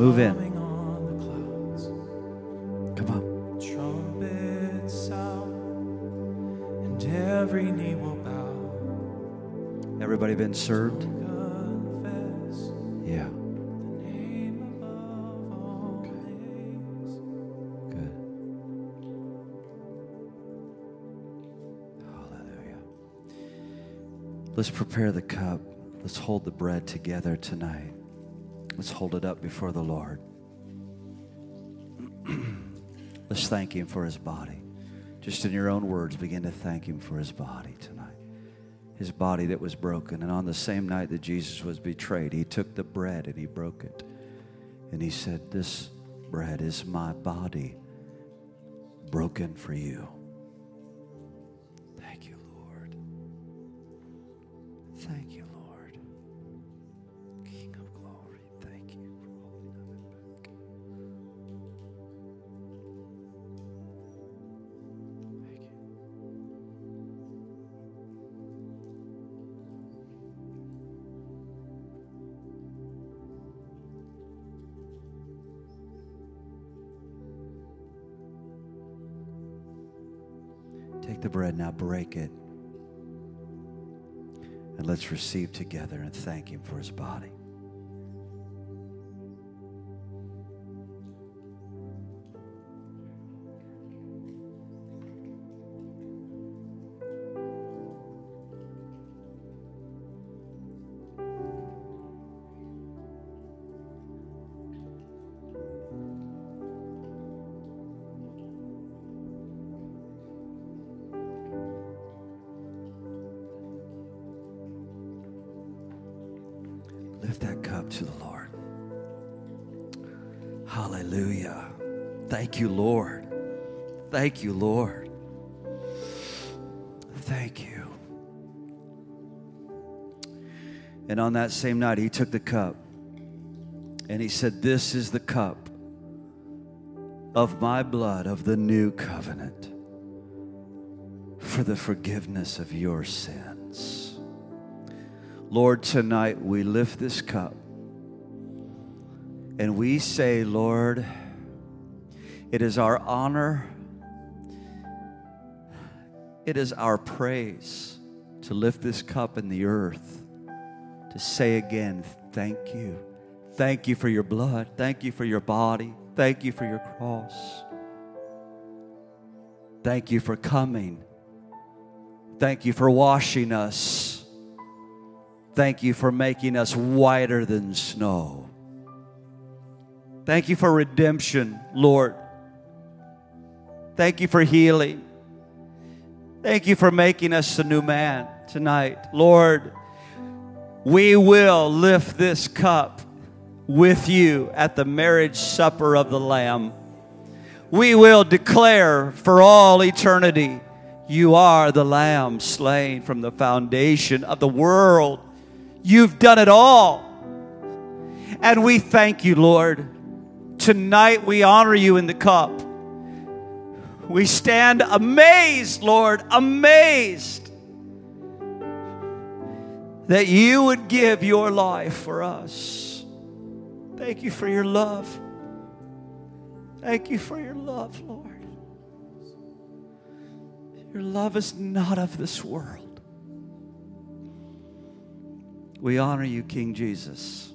Move in. coming on the clouds. Come on. Trumpets sound, and every knee will bow. Everybody been served? Yeah. the name above all names. Good. Hallelujah. Let's prepare the cup. Let's hold the bread together tonight. Let's hold it up before the Lord. Let's thank Him for His body. Just in your own words, begin to thank Him for His body tonight. His body that was broken. And on the same night that Jesus was betrayed, He took the bread and He broke it. And He said, This bread is my body broken for you. It. And let's receive together and thank Him for His body. That cup to the Lord. Hallelujah. Thank you, Lord. Thank you, Lord. Thank you. And on that same night, he took the cup and he said, This is the cup of my blood of the new covenant for the forgiveness of your sins. Lord, tonight we lift this cup and we say, Lord, it is our honor, it is our praise to lift this cup in the earth, to say again, thank you. Thank you for your blood. Thank you for your body. Thank you for your cross. Thank you for coming. Thank you for washing us. Thank you for making us whiter than snow. Thank you for redemption, Lord. Thank you for healing. Thank you for making us a new man tonight. Lord, we will lift this cup with you at the marriage supper of the Lamb. We will declare for all eternity, you are the Lamb slain from the foundation of the world. You've done it all. And we thank you, Lord. Tonight we honor you in the cup. We stand amazed, Lord, amazed that you would give your life for us. Thank you for your love. Thank you for your love, Lord. Your love is not of this world. We honor you, King Jesus.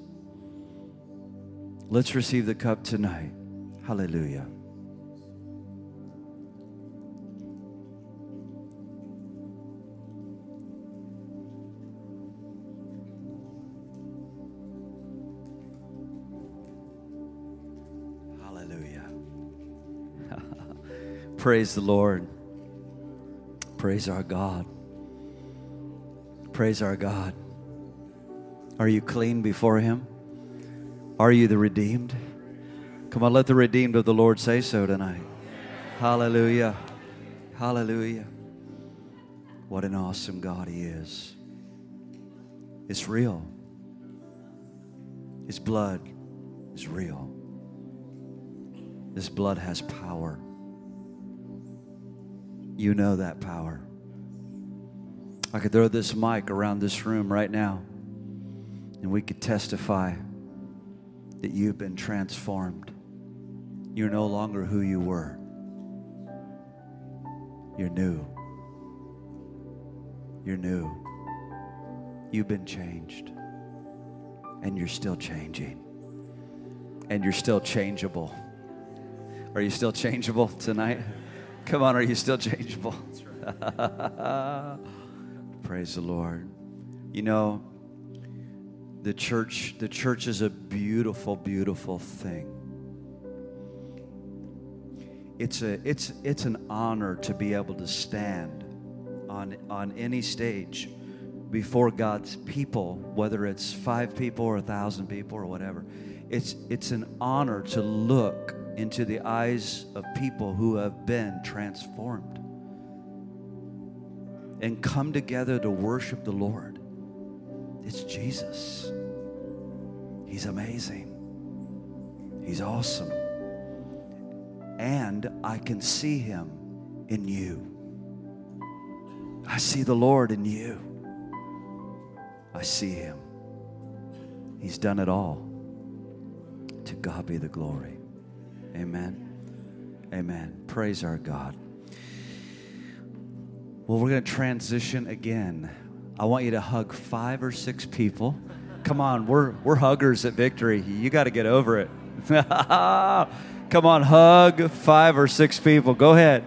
Let's receive the cup tonight. Hallelujah. Hallelujah. Praise the Lord. Praise our God. Praise our God. Are you clean before Him? Are you the redeemed? Come on, let the redeemed of the Lord say so tonight. Hallelujah. Hallelujah. What an awesome God He is. It's real. His blood is real. This blood has power. You know that power. I could throw this mic around this room right now and we could testify that you've been transformed. You're no longer who you were, you're new. You're new. You've been changed. And you're still changing. And you're still changeable. Are you still changeable tonight? Come on, are you still changeable? Praise the Lord. You know, the church the church is a beautiful beautiful thing. It's a it's it's an honor to be able to stand on on any stage before God's people, whether it's 5 people or a 1000 people or whatever. It's it's an honor to look into the eyes of people who have been transformed and come together to worship the Lord. It's Jesus. He's amazing. He's awesome. And I can see him in you. I see the Lord in you. I see him. He's done it all. To God be the glory. Amen. Amen. Praise our God. Well, we're going to transition again. I want you to hug five or six people. Come on, we're, we're huggers at Victory. You got to get over it. Come on, hug five or six people. Go ahead.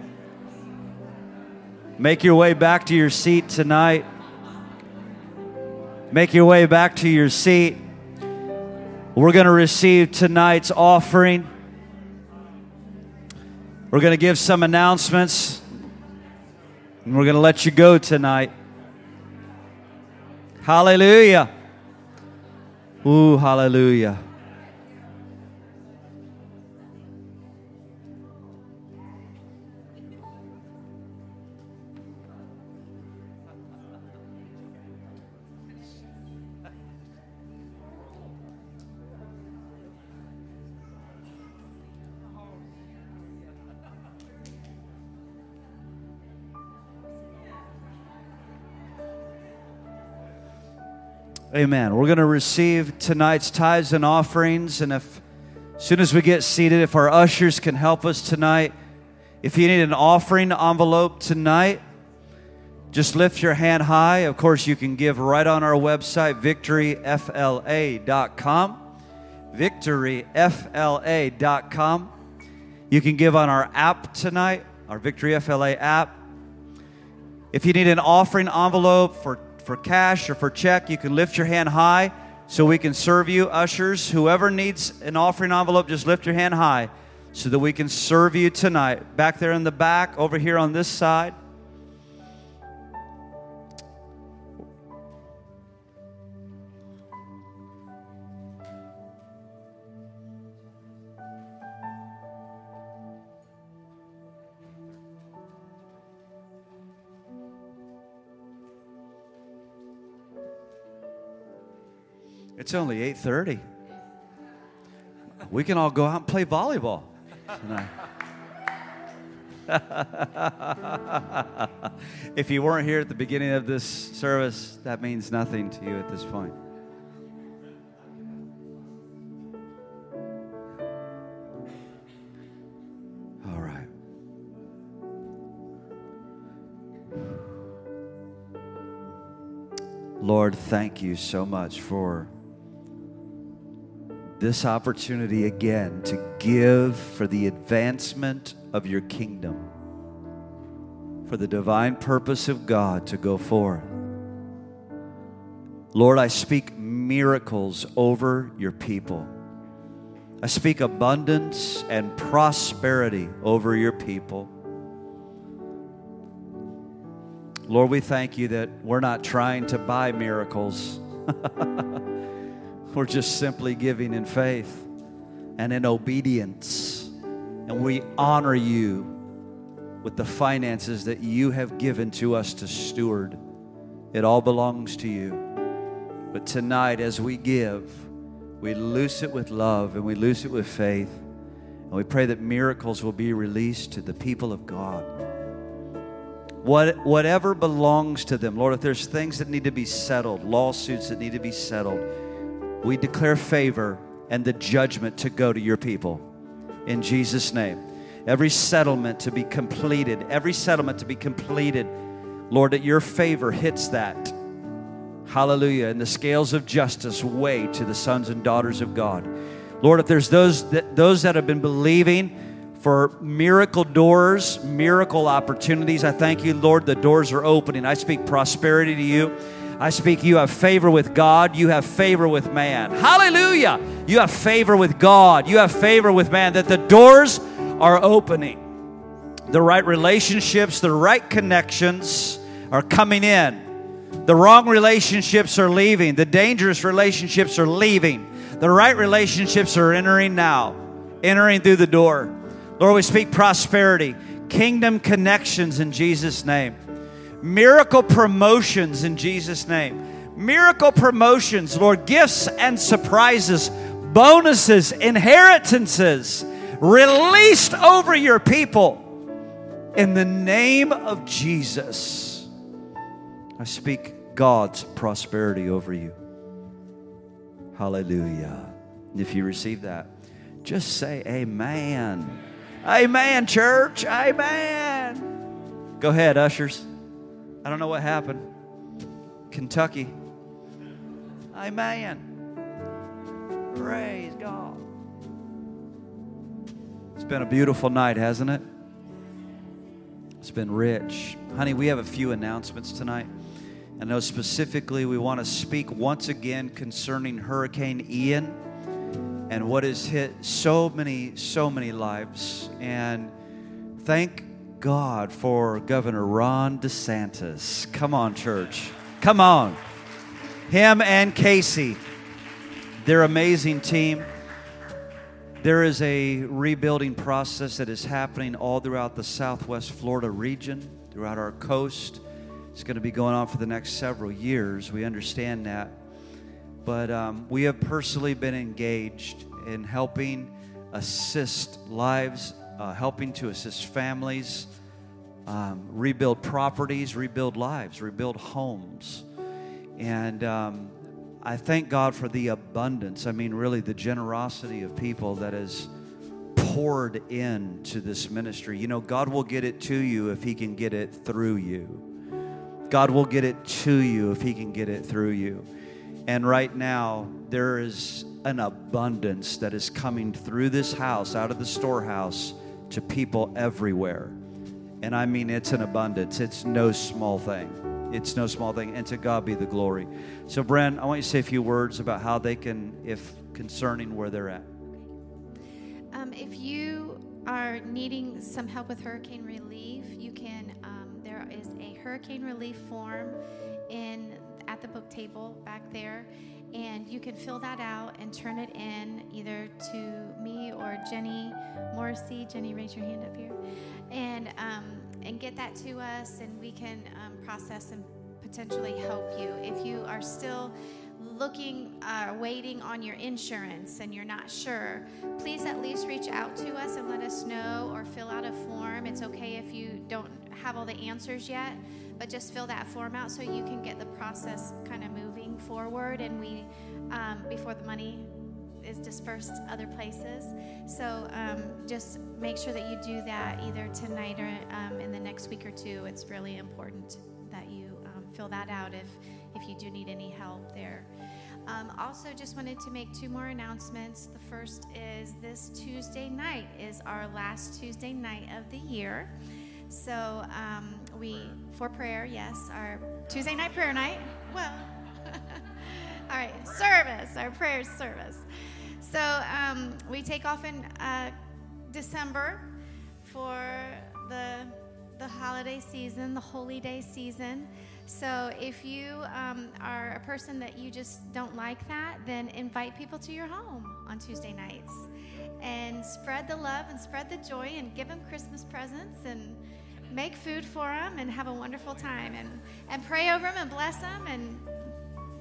Make your way back to your seat tonight. Make your way back to your seat. We're going to receive tonight's offering. We're going to give some announcements. And we're going to let you go tonight. Hallelujah. Ooh, hallelujah. Amen. We're going to receive tonight's tithes and offerings. And if, as soon as we get seated, if our ushers can help us tonight, if you need an offering envelope tonight, just lift your hand high. Of course, you can give right on our website, victoryfla.com. Victoryfla.com. You can give on our app tonight, our Victory FLA app. If you need an offering envelope for for cash or for check, you can lift your hand high so we can serve you. Ushers, whoever needs an offering envelope, just lift your hand high so that we can serve you tonight. Back there in the back, over here on this side. It's only 8:30. We can all go out and play volleyball tonight. if you weren't here at the beginning of this service, that means nothing to you at this point. All right. Lord, thank you so much for this opportunity again to give for the advancement of your kingdom, for the divine purpose of God to go forth. Lord, I speak miracles over your people. I speak abundance and prosperity over your people. Lord, we thank you that we're not trying to buy miracles. We're just simply giving in faith and in obedience. And we honor you with the finances that you have given to us to steward. It all belongs to you. But tonight, as we give, we loose it with love and we loose it with faith. And we pray that miracles will be released to the people of God. what, whatever belongs to them. Lord, if there's things that need to be settled, lawsuits that need to be settled, we declare favor and the judgment to go to your people. In Jesus' name. Every settlement to be completed, every settlement to be completed. Lord, that your favor hits that. Hallelujah. And the scales of justice weigh to the sons and daughters of God. Lord, if there's those that, those that have been believing for miracle doors, miracle opportunities, I thank you, Lord, the doors are opening. I speak prosperity to you. I speak, you have favor with God, you have favor with man. Hallelujah. You have favor with God, you have favor with man, that the doors are opening. The right relationships, the right connections are coming in. The wrong relationships are leaving. The dangerous relationships are leaving. The right relationships are entering now, entering through the door. Lord, we speak prosperity, kingdom connections in Jesus' name, miracle promotions in Jesus' name, miracle promotions, Lord, gifts and surprises, bonuses, inheritances released over your people in the name of Jesus. I speak God's prosperity over you. Hallelujah. If you receive that, just say amen. Amen, church. Amen. Go ahead, ushers. I don't know what happened. Kentucky. Amen. Praise God. It's been a beautiful night, hasn't it? It's been rich. Honey, we have a few announcements tonight. I know specifically we want to speak once again concerning Hurricane Ian and what has hit so many, so many lives. And thank God for Governor Ron DeSantis. Come on, church. Come on. Him and Casey. They're amazing team. There is a rebuilding process that is happening all throughout the Southwest Florida region, throughout our coast. It's going to be going on for the next several years. We understand that. But um, we have personally been engaged in helping assist lives, uh, helping to assist families, um, rebuild properties, rebuild lives, rebuild homes. And um, I thank God for the abundance. I mean, really, the generosity of people that has poured into this ministry. You know, God will get it to you if He can get it through you. God will get it to you if He can get it through you. And right now, there is an abundance that is coming through this house, out of the storehouse, to people everywhere. And I mean, it's an abundance. It's no small thing. It's no small thing. And to God be the glory. So, Bren, I want you to say a few words about how they can, if concerning where they're at. Um, if you are needing some help with hurricane relief, you can. Um, there is a hurricane relief form in at the book table back there, and you can fill that out and turn it in either to me or Jenny Morrissey. Jenny, raise your hand up here, and um, and get that to us, and we can um, process and potentially help you. If you are still looking uh, waiting on your insurance and you're not sure please at least reach out to us and let us know or fill out a form. It's okay if you don't have all the answers yet but just fill that form out so you can get the process kind of moving forward and we um, before the money is dispersed other places so um, just make sure that you do that either tonight or um, in the next week or two it's really important that you um, fill that out if if you do need any help there um, also, just wanted to make two more announcements. The first is this Tuesday night is our last Tuesday night of the year. So um, we for prayer, yes, our Tuesday night prayer night. Well, all right, service, our prayer service. So um, we take off in uh, December for the the holiday season, the holy day season. So if you um, are a person that you just don't like that, then invite people to your home on Tuesday nights and spread the love and spread the joy and give them Christmas presents and make food for them and have a wonderful time and, and pray over them and bless them and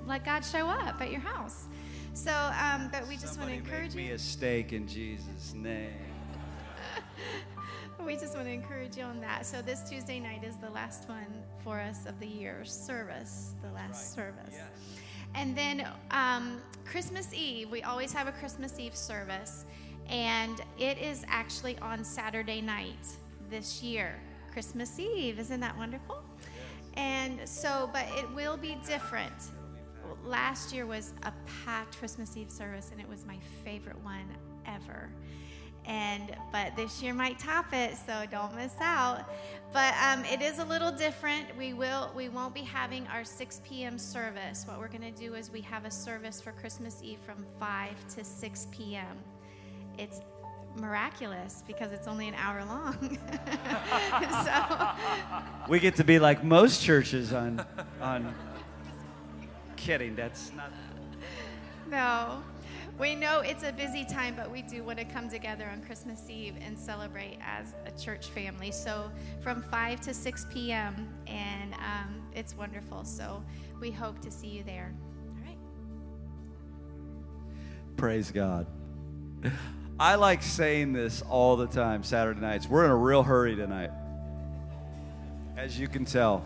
let God show up at your house. So, um, but we just Somebody want to encourage make you. me a steak in Jesus' name. we just want to encourage you on that. So this Tuesday night is the last one for us of the year service, the last service. And then um, Christmas Eve, we always have a Christmas Eve service, and it is actually on Saturday night this year. Christmas Eve, isn't that wonderful? And so, but it will be different. Last year was a packed Christmas Eve service, and it was my favorite one ever. And but this year might top it so don't miss out. But um, it is a little different. We will we won't be having our 6 p.m service. What we're going to do is we have a service for christmas eve from 5 to 6 p.m it's miraculous because it's only an hour long. So We get to be like most churches on on kidding. That's not No. We know it's a busy time, but we do want to come together on Christmas Eve and celebrate as a church family. So from 5 to 6 p.m., and um, it's wonderful. So we hope to see you there. All right. Praise God. I like saying this all the time Saturday nights. We're in a real hurry tonight. As you can tell,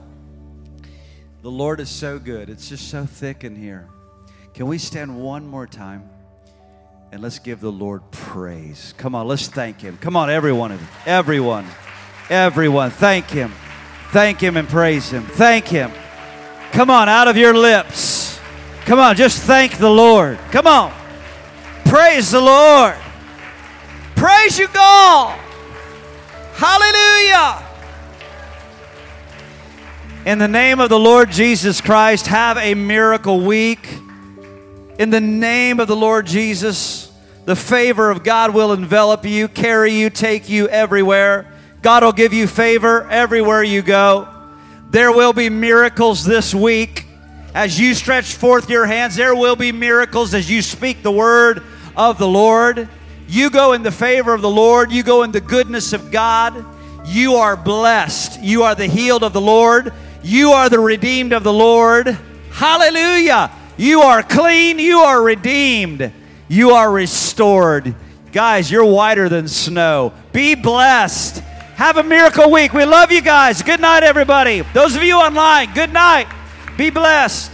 the Lord is so good. It's just so thick in here. Can we stand one more time and let's give the Lord praise? Come on, let's thank Him. Come on, everyone, everyone, everyone, thank Him. Thank Him and praise Him. Thank Him. Come on, out of your lips. Come on, just thank the Lord. Come on. Praise the Lord. Praise you, God. Hallelujah. In the name of the Lord Jesus Christ, have a miracle week. In the name of the Lord Jesus, the favor of God will envelop you, carry you, take you everywhere. God will give you favor everywhere you go. There will be miracles this week. As you stretch forth your hands, there will be miracles as you speak the word of the Lord. You go in the favor of the Lord, you go in the goodness of God. You are blessed. You are the healed of the Lord. You are the redeemed of the Lord. Hallelujah. You are clean. You are redeemed. You are restored. Guys, you're whiter than snow. Be blessed. Have a miracle week. We love you guys. Good night, everybody. Those of you online, good night. Be blessed.